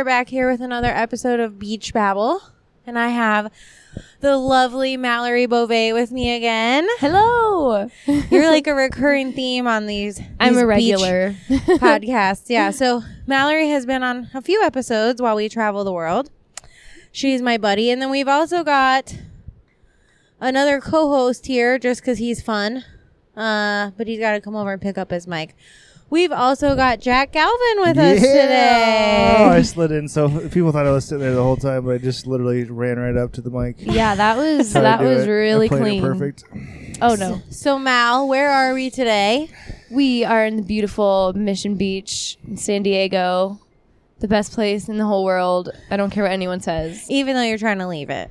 We're back here with another episode of Beach Babble. And I have the lovely Mallory Beauvais with me again. Hello. You're like a recurring theme on these. I'm a regular. podcasts. Yeah. So Mallory has been on a few episodes while we travel the world. She's my buddy. And then we've also got another co host here just because he's fun. Uh, but he's got to come over and pick up his mic. We've also got Jack Galvin with us today. Oh, I slid in. So people thought I was sitting there the whole time, but I just literally ran right up to the mic. yeah, that was Tried to that do was it. I really played it clean. Perfect. Oh no. So Mal, where are we today? We are in the beautiful Mission Beach in San Diego. The best place in the whole world. I don't care what anyone says. Even though you're trying to leave it.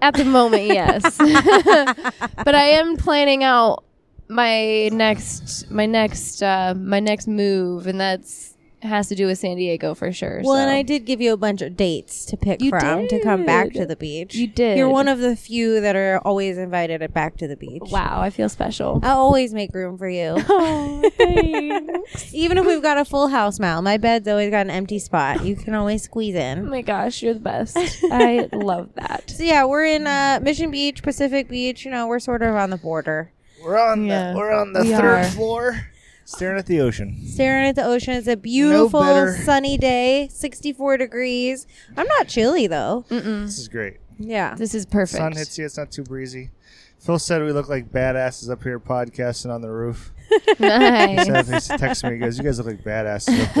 At the moment, yes. but I am planning out my next my next uh my next move and that's has to do with San Diego for sure. Well, and. I did give you a bunch of dates to pick You from to come back to the beach. You did. You're one of the few that are always invited back to the beach. Wow, I feel special. I'll always make room for you. oh, thanks. Even if we've got a full house, Mal, my bed's always got an empty spot. You can always squeeze in. Oh my gosh, you're the best. I love that. So yeah, we're in uh, Mission Beach, Pacific Beach. You know, we're sort of on the border, We're on Yeah, the we're on the we third are. floor, staring at the ocean. staring at the ocean. It's a beautiful better. sunny day, 64 degrees. I'm not chilly though. Mm-mm. This is great. Yeah. This is perfect. Sun hits you. It's not too breezy. Phil said we look like badasses up here podcasting on the roof. He nice. said, he texted me. He goes, "You guys look like badasses up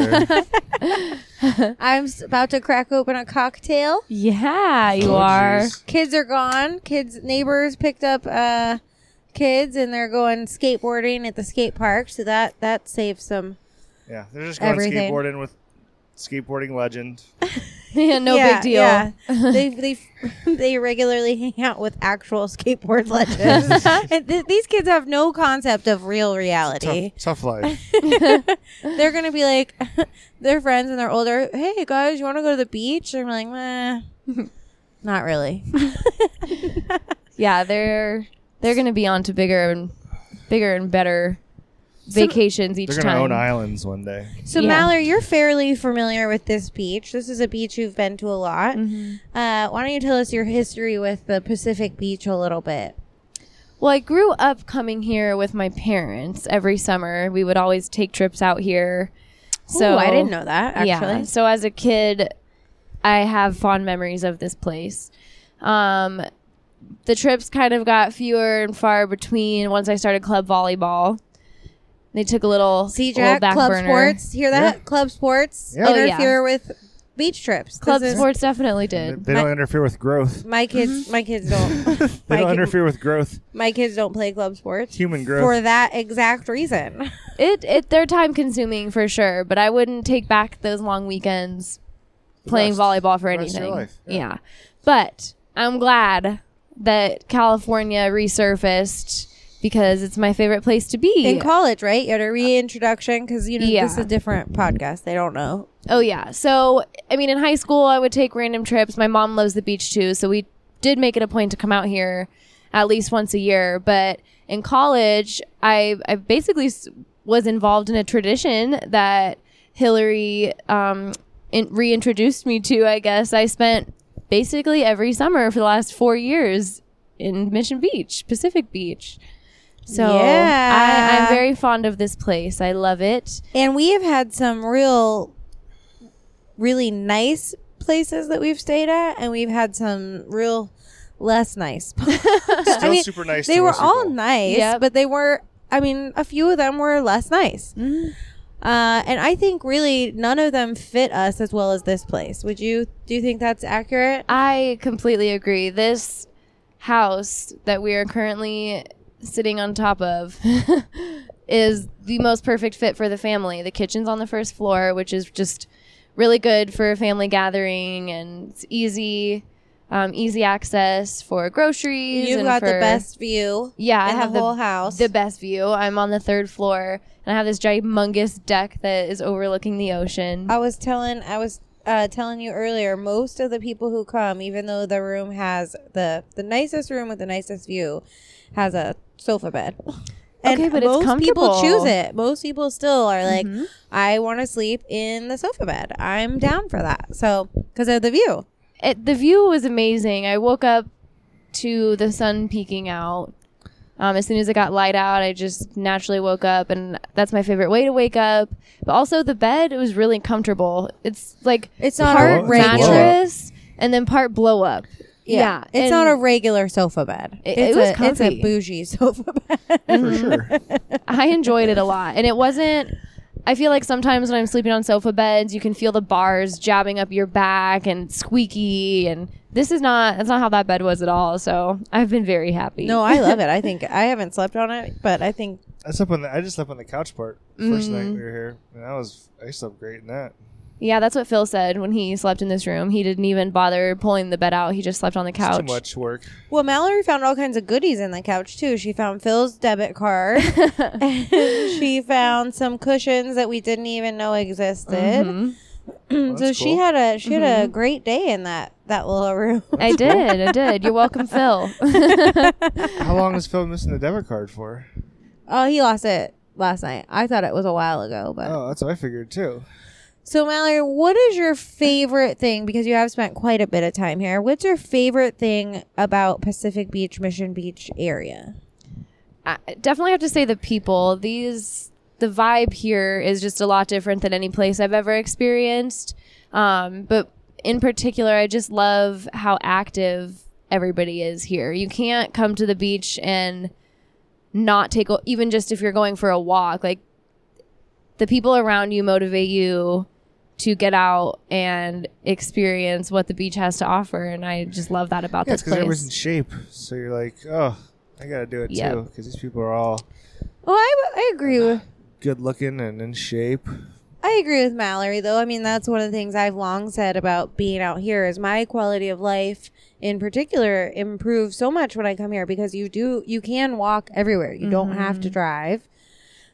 there." I'm s- about to crack open a cocktail. yeah, you Oh, are. jeez. Kids are gone. Kids, neighbors picked up uh, kids, and they're going skateboarding at the skate park. So that that saves some. Yeah, they're just going Everything. skateboarding with skateboarding legend. Yeah, no Yeah, big deal. yeah. they they they regularly hang out with actual skateboard legends. and th- these kids have no concept of real reality. Tough, tough life. They're gonna be like, their friends and they're older. Hey guys, you want to go to the beach? And I'm like, meh, not really. Yeah, they're they're gonna be on to bigger and bigger and better vacations each They're gonna time. own islands one day. So Yeah. Mallory, you're fairly familiar with this beach. This is a beach you've been to a lot. Mhm. Uh, why don't you tell us your history with the Pacific Beach a little bit? Well, I grew up coming here with my parents every summer. We would always take trips out here. So Ooh, I didn't know that actually. Yeah. So as a kid, I have fond memories of this place. Um, the trips kind of got fewer and far between once I started club volleyball. They took a little See, little Jack, back club burner. sports. Hear that? Club sports Yeah. Oh, yeah. interfere with beach trips. Club sports definitely They, did. they don't interfere with growth. My kids, mm-hmm. my kids don't. They don't kid- interfere with growth. my kids don't play club sports Human growth. for that exact reason. It it they're time consuming for sure, but I wouldn't take back those long weekends playing best. volleyball for The rest of your anything. life, Yeah. yeah. But I'm glad that California resurfaced because it's my favorite place to be. In college, right? You had a reintroduction because you know Yeah. this is a different podcast. They don't know. Oh yeah. So I mean, in high school, I would take random trips. My mom loves the beach too, so we did make it a point to come out here at least once a year. But in college, I I basically was involved in a tradition that Hillary um, in, reintroduced me to. I guess I spent basically every summer for the last four years in Mission Beach, Pacific Beach. So Yeah. I, I'm very fond of this place. I love it. And we have had some real, really nice places that we've stayed at, and we've had some real less nice. Still mean, super nice. they to were all people. nice, Yep. but they were. I mean, a few of them were less nice. Mm. Uh, and I think really none of them fit us as well as this place. Would you? Do you think that's accurate? I completely agree. This house that we are currently sitting on top of is the most perfect fit for the family. The kitchen's on the first floor, which is just really good for a family gathering and it's easy um, easy access for groceries. You've got the best view. Yeah, I have the the whole house. the best view. I'm on the third floor and I have this humongous deck that is overlooking the ocean. I was telling I was uh, telling you earlier, most of the people who come, even though the room has the the nicest room with the nicest view, has a sofa bed. And Okay, but it's most people choose it. Most people still are like, Mhm. I want to sleep in the sofa bed. I'm down for that. So because of the view. It, the view was amazing. I woke up to the sun peeking out. Um, as soon as it got light out, I just naturally woke up, and that's my favorite way to wake up. But also, the bed it was really comfortable. It's like It's not part a mattress and then part blow up. Yeah, it's and- not a regular sofa bed. It- it's it was a it's a bougie sofa bed. For sure. I enjoyed it a lot, and it wasn't. I feel like sometimes when I'm sleeping on sofa beds, you can feel the bars jabbing up your back and squeaky. And this is not. That's not how that bed was at all. So I've been very happy. no, I love it. I think I haven't slept on it, but I think I slept on the. I just slept on the couch part the 1st night Mm. we were here, and that was. I slept great in that. Yeah, that's what Phil said when he slept in this room. He didn't even bother pulling the bed out. He just slept on the couch. It's couch. too much work. Well, Mallory found all kinds of goodies in the couch too. She found Phil's debit card. and she found some cushions that we didn't even know existed. Mhm. Oh, so that's she cool. had a she had a great day in that that little room. I did. I did. You're welcome, Phil. How long was Phil missing the debit card for? oh, he lost it last night. I thought it was a while ago, but Oh, that's what I figured too. So Mallory, what is your favorite thing because you have spent quite a bit of time here. What's your favorite thing about Pacific Beach, Mission Beach area? I definitely have to say the people. These the vibe here is just a lot different than any place I've ever experienced. Um, but in particular, I just love how active everybody is here. You can't come to the beach and not take even just if you're going for a walk. Like the people around you motivate you to get out and experience what the beach has to offer, and I just love that about Yeah, it's this because everyone's in shape. So you're like, oh, I gotta do it Yep. too, because these people are all Well, I, I agree with good looking and in shape. I agree with Mallory though. I mean, that's one of the things I've long said about being out here is my quality of life in particular improves so much when I come here because you do you can walk everywhere. You don't have to mm-hmm. drive.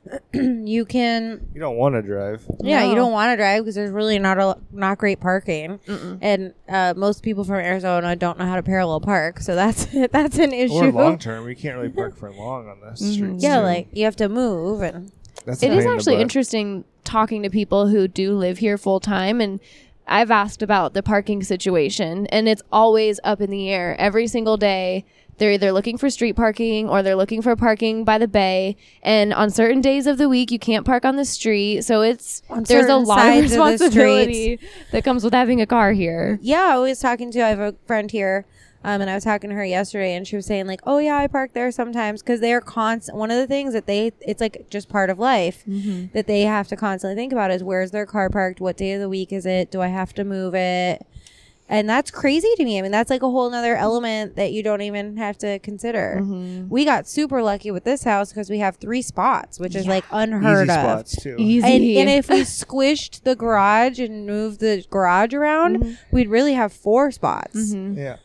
you can You don't want to drive. Yeah, you don't want to drive because there's really not a not great parking, Mm-mm. and uh, most people from Arizona don't know how to parallel park, so that's that's an issue. Or long term, we can't really park for long on the streets. yeah, too. like you have to move, and that's a It pain in the actually butt. interesting talking to people who do live here full time and I've asked about the parking situation and it's always up in the air every single day. They're either looking for street parking or they're looking for parking by the bay. And on certain days of the week, you can't park on the street. So it's On there's a lot of sides of responsibility that comes with having a car here. yeah, I was talking to I have a friend here, um, and I was talking to her yesterday, and she was saying like, oh yeah, I park there sometimes because they're constant. One of the things that they it's like just part of life that they have to constantly think about is where's their car parked, what day of the week is it, do I have to move it. And that's crazy to me. I mean, that's like a whole nother element that you don't even have to consider. We got super lucky with this house because we have three spots, which is like unheard Easy of. spots too. Easy. And, and if we squished the garage and moved the garage around, we'd really have four spots. Mm-hmm. Yeah.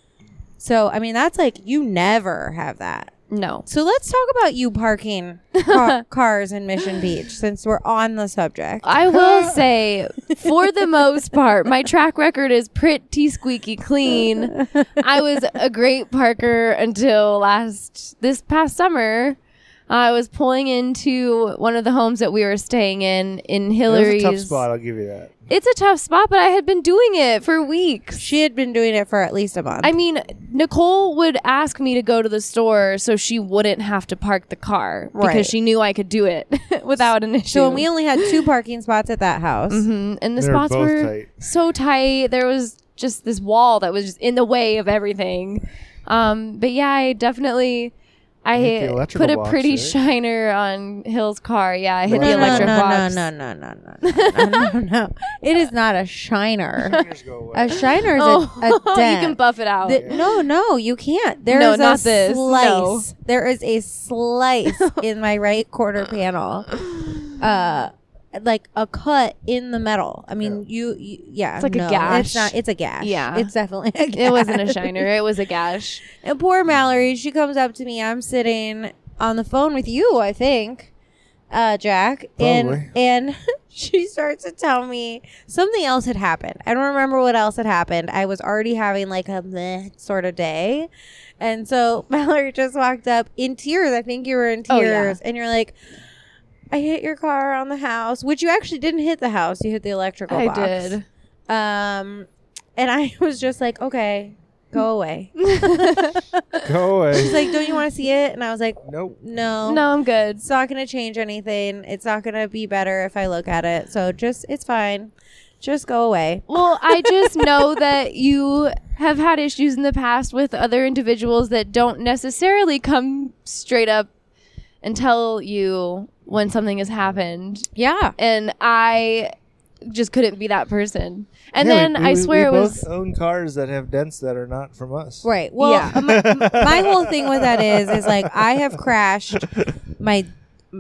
So, I mean, that's like you never have that. No. So let's talk about you parking ca- cars in Mission Beach since we're on the subject. I will say, for the most part, my track record is pretty squeaky clean. I was a great parker until last this past summer. I was pulling into one of the homes that we were staying in in It was Hillary's. a tough spot. I'll give you that. It's a tough spot, but I had been doing it for weeks. She had been doing it for at least a month. I mean, Nicole would ask me to go to the store so she wouldn't have to park the car Right. because she knew I could do it without an issue. so we only had two parking spots at that house. hmm And the They were spots both were tight. so tight. There was just this wall that was just in the way of everything. Um, but yeah, I definitely I hit the hit- electrical put a box, pretty right? shiner on Hill's car. Yeah, I hit No, the no, electric no, box. no, no, no, no, no, no, no, no. It is not a shiner. Fingers go away. A shiner is Oh, a, a you can buff it out. The- no, no, you can't. There is No, a not this. slice. No. There is a slice in my right quarter panel. Uh like a cut in the metal. I mean, you, you yeah, It's like a no, gash. It's not. It's a gash. Yeah. it's definitely. A gash. it wasn't a shiner. It was a gash. And poor Mallory, she comes up to me. I'm sitting on the phone with you, I think. uh, Jack, and Probably. and she starts to tell me something else had happened. I don't remember what else had happened. I was already having like a meh sort of day, and so Mallory just walked up in tears. I think you were in Oh, yeah. tears, and you're like. I hit your car on the house, which you actually didn't hit the house. You hit the electrical I box. did. Um, and I was just like, okay, go away. Go away. She's like, don't you want to see it? And I was like, nope. no, No, I'm good. it's not going to change anything. It's not going to be better if I look at it. So just, it's fine. Just go away. Well, I just know that you have had issues in the past with other individuals that don't necessarily come straight up and tell you when something has happened. Yeah. And I just couldn't be that person. And Yeah, then we- I swear we it was own cars that have dents that are not from us. Right. Well, Yeah. my, my whole thing with that is, is like I have crashed my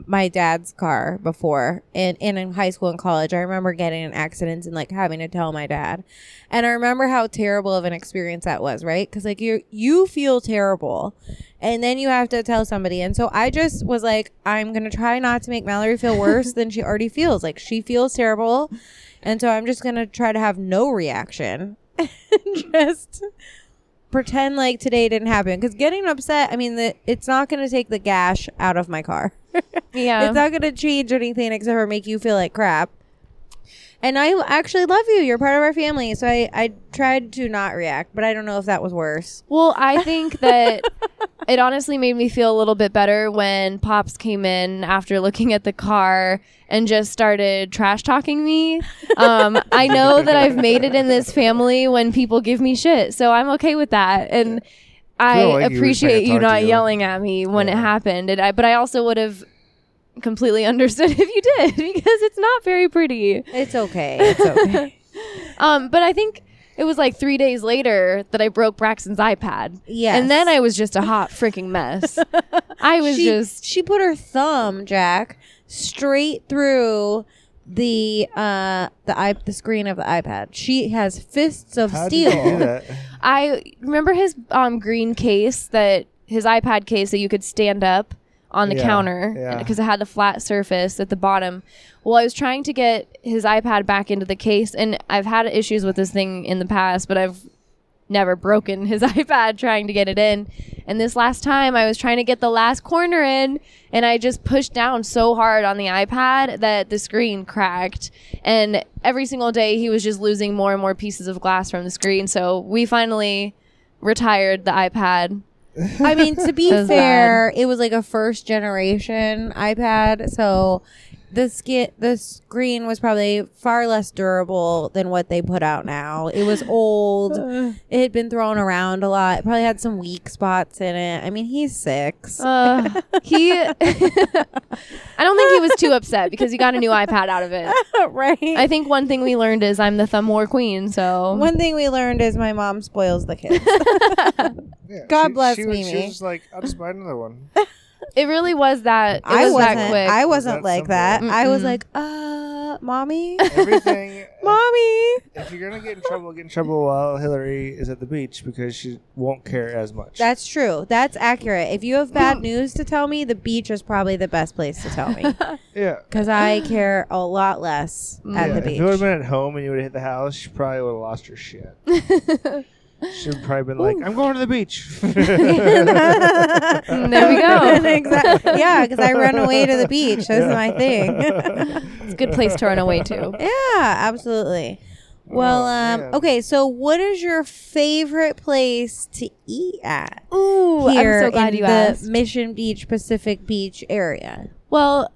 my dad's car before in, in in high school and college. I remember getting in accidents and like having to tell my dad, and I remember how terrible of an experience that was. Right? Because like you you feel terrible, and then you have to tell somebody. And so I just was like, I'm gonna try not to make Mallory feel worse than she already feels. Like she feels terrible, and so I'm just gonna try to have no reaction. just pretend like today didn't happen. Because getting upset i mean the, it's not going to take the gash out of my car. Yeah. it's not going to change anything except for make you feel like crap and i actually love you you're part of our family so i i tried to not react but i don't know if that was worse Well, I think that it honestly made me feel a little bit better when Pops came in after looking at the car and just started trash talking me. Um, I know that I've made it in this family when people give me shit, so I'm okay with that. And I like you wish I appreciate could you not you. yelling at me when it happened. And I, but I also would have completely understood if you did because it's not very pretty. it's okay it's okay Um, but I think it was like three days later that I broke Braxton's iPad. Yes. And then I was just a hot freaking mess. I was she, just she put her thumb jack straight through the uh the i the screen of the ipad she has fists of How steel did you do that? I remember his um green case that his iPad case that you could stand up on the Yeah, counter yeah. because it had the flat surface at the bottom. Well, I was trying to get his iPad back into the case and I've had issues with this thing in the past, but I've never broken his iPad trying to get it in. And this last time I was trying to get the last corner in and I just pushed down so hard on the iPad that the screen cracked. And every single day he was just losing more and more pieces of glass from the screen. So we finally retired the iPad. I mean, to be fair, it was like a first generation iPad, so the skin, the screen was probably far less durable than what they put out now. It was old. it had been thrown around a lot. It probably had some weak spots in it. I mean, he's six. Uh, he, I don't think he was too upset because he got a new iPad out of it. right. I think one thing we learned is I'm the thumb war queen. So One thing we learned is my mom spoils the kids. Yeah, God she- bless she was, She Mimi. was just like, I'll just buy another one. It really was that. It I was wasn't. that quick. I Was wasn't that like simple? that. I was Mm-mm. like, uh, mommy, Everything. mommy. if you're gonna get in trouble, get in trouble while Hillary is at the beach because she won't care as much. That's true. That's accurate. If you have bad news to tell me, the beach is probably the best place to tell me yeah. because I care a lot less at yeah, the If you would have been at home and you would have hit the house, she probably would have lost her shit. She'd probably been like, "I'm going to the beach." There we go. exactly. Yeah, because I run away to the beach. That's my thing. It's a good place to run away to. yeah, absolutely. Well, Oh, um, okay. So, what is your favorite place to eat at Ooh, here I'm so glad in you the asked. Mission Beach, Pacific Beach area? Well,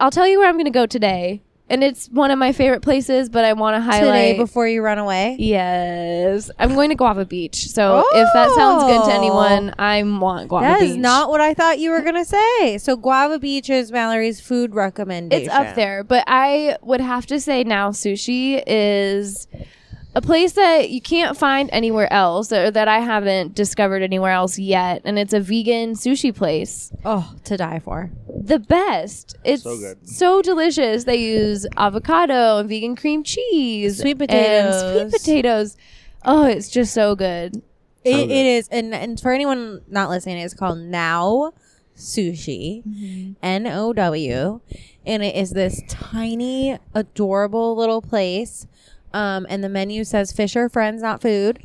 I'll tell you where I'm going to go today, and it's one of my favorite places. But I want to highlight. Today, before you run away. Yes, I'm going to Guava Beach. So if that sounds good to Oh. anyone, I want Guava That Beach. is not what I thought you were gonna say. So Guava Beach is Mallory's food recommendation. It's up there, but I would have to say now sushi is a place that you can't find anywhere else or that I haven't discovered anywhere else yet and it's a vegan sushi place. Oh, to die for. The best. It's So good. so delicious. They use avocado and vegan cream cheese, Sweet and potatoes. sweet potatoes. Oh, it's just so good. It, good. it is, and and for anyone not listening, it's called Now Sushi, Mm-hmm. N O W, and it is this tiny, adorable little place. Um, and the menu says fish or friends, not food.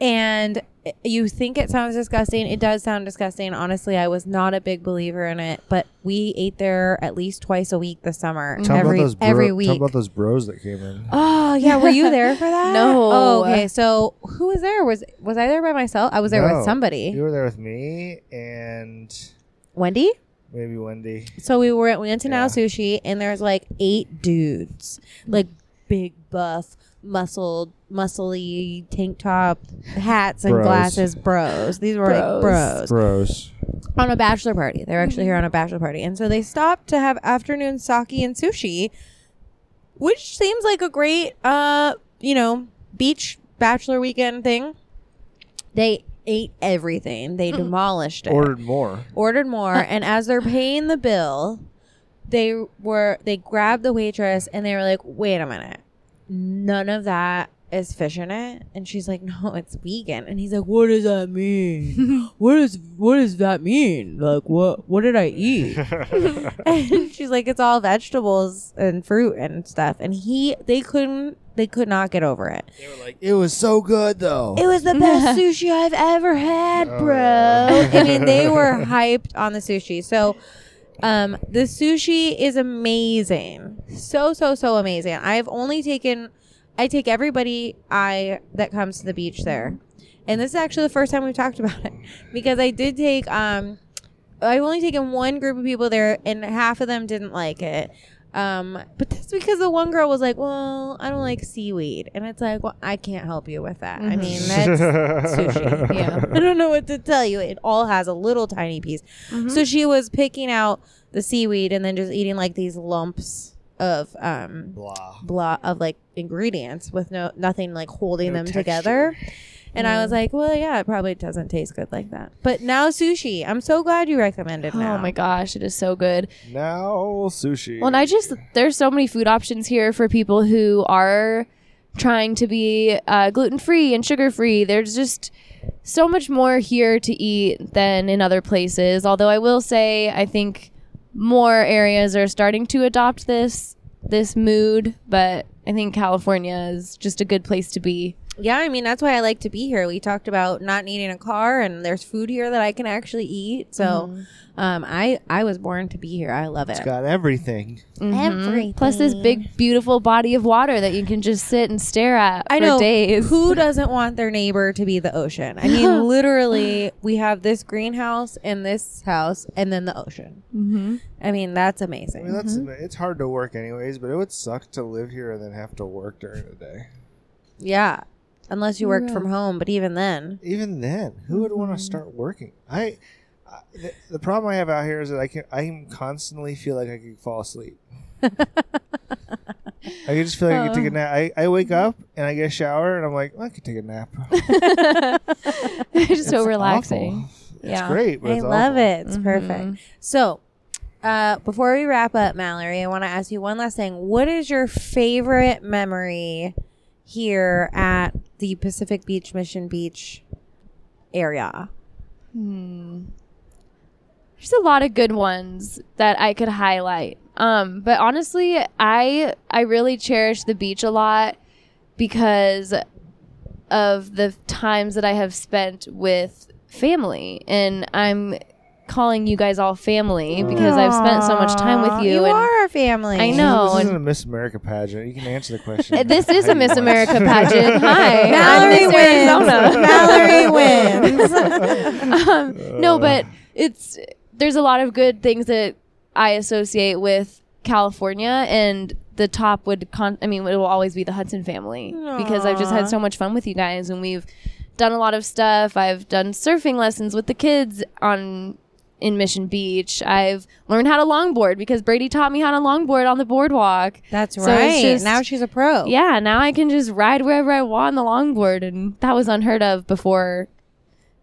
And you think it sounds disgusting. It does sound disgusting. Honestly, I was not a big believer in it, but we ate there at least twice a week this summer. Tell every about those bro- every Tell week. about those bros that came in. Oh yeah, were you there for that? No. Oh, okay. So who was there? Was was I there by myself? I was there No, with somebody. You were there with me and Wendy. maybe Wendy. So we were we went to Now Sushi, and there's like eight dudes, like big buff, muscled, muscly tank top, hats and Bros. glasses, bros. These were like Bros. bros Bros. on a bachelor party. They're actually here on a bachelor party, and so they stopped to have afternoon sake and sushi, which seems like a great, uh, you know, beach bachelor weekend thing. They ate everything. They demolished it Ordered more. ordered more and as they're paying the bill they were they grabbed the waitress and they were like wait a minute none of that is fish in it and she's like no it's vegan and he's like what does that mean what does what does that mean like what what did i eat and she's like it's all vegetables and fruit and stuff and he they couldn't they could not get over it They were like, it was so good though. it was the best sushi I've ever had, bro. Oh. I mean, they were hyped on the sushi. So, um, the sushi is amazing. So, so, so amazing. I've only taken, I take everybody I that comes to the beach there, and this is actually the first time we've talked about it because I did take, um, I've only taken one group of people there, and half of them didn't like it. Um, but that's because the one girl was like, "Well, I don't like seaweed," and it's like, "Well, I can't help you with that. I mean, that's sushi. Yeah. I don't know what to tell you. It all has a little tiny piece. So she was picking out the seaweed and then just eating like these lumps of um Blah. blah of like ingredients with no nothing like holding No them texture. together. And I was like, well, yeah, it probably doesn't taste good like that. But now sushi. I'm so glad you recommended now. Oh my gosh, it is so good. Now sushi. Well, and I just there's so many food options here for people who are trying to be uh, gluten free and sugar free. There's just so much more here to eat than in other places. Although I will say, I think more areas are starting to adopt this this mood, but I think California is just a good place to be. Yeah, I mean that's why I like to be here. We talked about not needing a car, and there's food here that I can actually eat. So, um, I I was born to be here. I love it. it's got everything. Everything. Plus, this big, beautiful body of water that you can just sit and stare at I for know days. who doesn't want their neighbor to be the ocean. I mean, literally, we have this greenhouse and this house, and then the ocean. mm-hmm. I mean, that's I amazing. mean, that's it's hard to work anyways, but it would suck to live here and then have to work during the day. yeah, unless you worked Yeah. from home, but even then, Even then, who would want to start working? I, I the, the problem I have out here is that I can I can constantly feel like I could fall asleep. I can just feel like I could take a nap. I, I wake up and I get a shower and I'm like, well, I could take a nap. just so relaxing. awful. It's Yeah. great, I it's love awful. it. It's perfect. So, uh, before we wrap up, Mallory, I want to ask you one last thing. What is your favorite memory here at the Pacific Beach Mission Beach area? Hmm. There's a lot of good ones that I could highlight. Um, but honestly, I I really cherish the beach a lot because of the times that I have spent with family, and I'm calling you guys all family because I've spent so much time with you. You and are our family. I know. This and- isn't a Miss America pageant. You can answer the question. Uh, This is a Miss. America pageant. Hi, Mallory I'm Miss wins. Mallory wins. um, no, but it's there's a lot of good things that I associate with California, and the top would con. I mean, it will always be the Hudson family because I've just had so much fun with you guys, and we've done a lot of stuff. I've done surfing lessons with the kids on in Mission Beach. I've learned how to longboard because Brady taught me how to longboard on the boardwalk. That's So right. just- now she's a pro. Yeah, now I can just ride wherever I want on the longboard, and that was unheard of before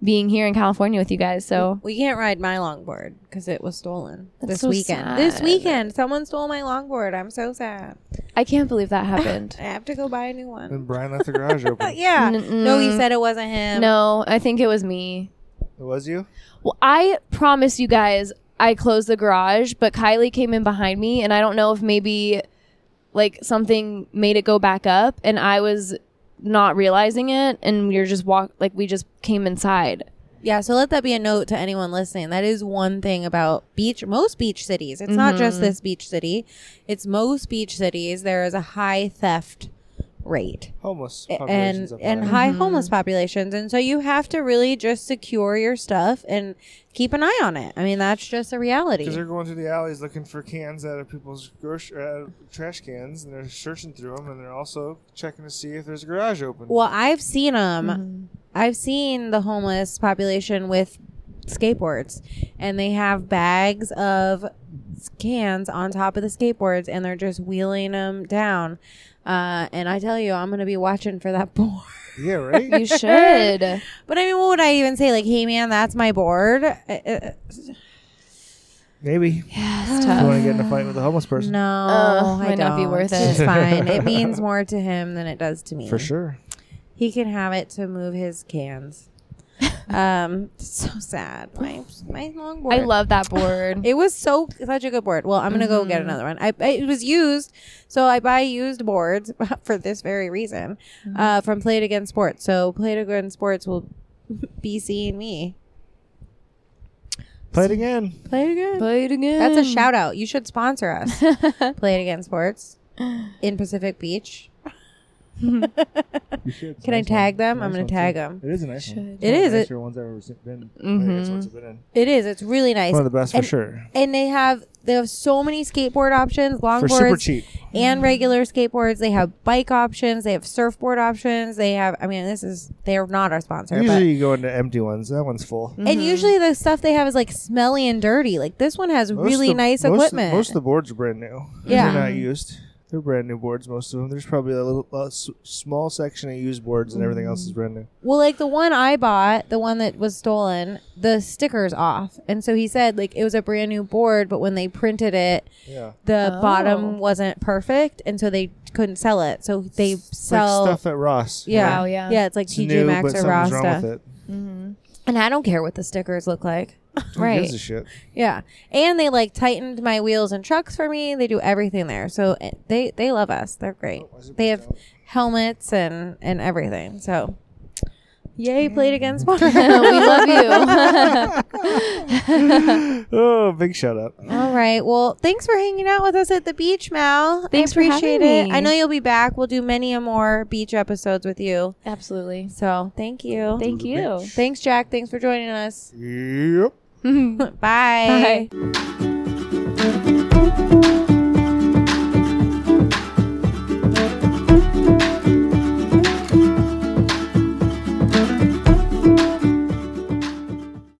being here in California with you guys. So We can't ride my longboard because it was stolen That's this so weekend. This weekend, someone stole my longboard. I'm so sad. I can't believe that happened. I have to go buy a new one. And Brian left the garage open. yeah. N- No, he said it wasn't him. no, I think it was me. It was you? Well, I promise you guys, I closed the garage, but Kylie came in behind me, and I don't know if maybe like something made it go back up, and I was not realizing it, and we were just walk like we just came inside. Yeah, so let that be a note to anyone listening. That is one thing about beach, most beach cities. It's not just mm-hmm. this beach city, it's most beach cities. There is a high theft rate Homeless and populations up and high. high homeless populations. And so you have to really just secure your stuff and keep an eye on it. I mean, that's just a reality. Because they're going through the alleys looking for cans out of people's grocery, uh, trash cans, and they're searching through them, and they're also checking to see if there's a garage open. Well, I've seen them. Mm-hmm. I've seen the homeless population with skateboards, and they have bags of cans on top of the skateboards, and they're just wheeling them down. Uh, and I tell you, I'm gonna be watching for that board. yeah, right. You should. But I mean, what would I even say? Like, hey, man, that's my board. Uh, uh, Maybe yeah, it's tough. you want to get in a fight with a homeless person. no, Uh, I might not be don't. It's fine. It means more to him than it does to me. For sure. He can have it to move his cans. Um, so sad. My my long board. I love that board. It was so such a good board. Well, I'm gonna go get another one. I, I it was used, so I buy used boards for this very reason, uh, from Play It Again Sports. So Play It Again Sports will be seeing me Play it again. play it again. Play it again. That's a shout out. You should sponsor us. Play It Again Sports in Pacific Beach. You should. It's a Can I nice tag one. them? It's a I'm gonna tag too. them. It is a nice one. Should. It's one of is. the It- nicer ones I've ever se- been. I think it's been in. It is. It's really nice. One of the best for sure. and they have they have so many skateboard options, For super longboards, cheap. and regular skateboards. They have bike options. They have surfboard options. They have. I mean, this is they are not our sponsor, Usually you go into empty ones. That one's full. but and mm-hmm. usually the stuff they have is like smelly and dirty. Like this one has Most really the- nice most of- equipment. most of the boards are brand new. Yeah. They're not used. They're brand new boards, most of them. There's probably a little a s- small section of used boards, and everything else is mm. brand new. well, like the one I bought, the one that was stolen, the sticker's off, and so he said like it was a brand new board, but when they printed it, Yeah. the Oh. bottom wasn't perfect, and so they couldn't sell it. So they It's sell. like stuff at Ross. yeah, Wow, yeah. yeah. It's like It's TJ new, Maxx but or Raw something's wrong stuff. with it. Mm-hmm. And I don't care what the stickers look like. Who Right. gives a shit? Yeah. And they like tightened my wheels and trucks for me. They do everything there. So eh, they they love us. They're great. why is it They have out? helmets and and everything. So yay, Play It Again Sports. we love you. oh, big shout out. All right. Well, thanks for hanging out with us at the beach, Mal. Thanks I for appreciate having it. me. I know you'll be back. We'll do many a more beach episodes with you. Absolutely. So thank you. Thank you. Thanks, Jack. Thanks for joining us. Yep. Bye. Bye.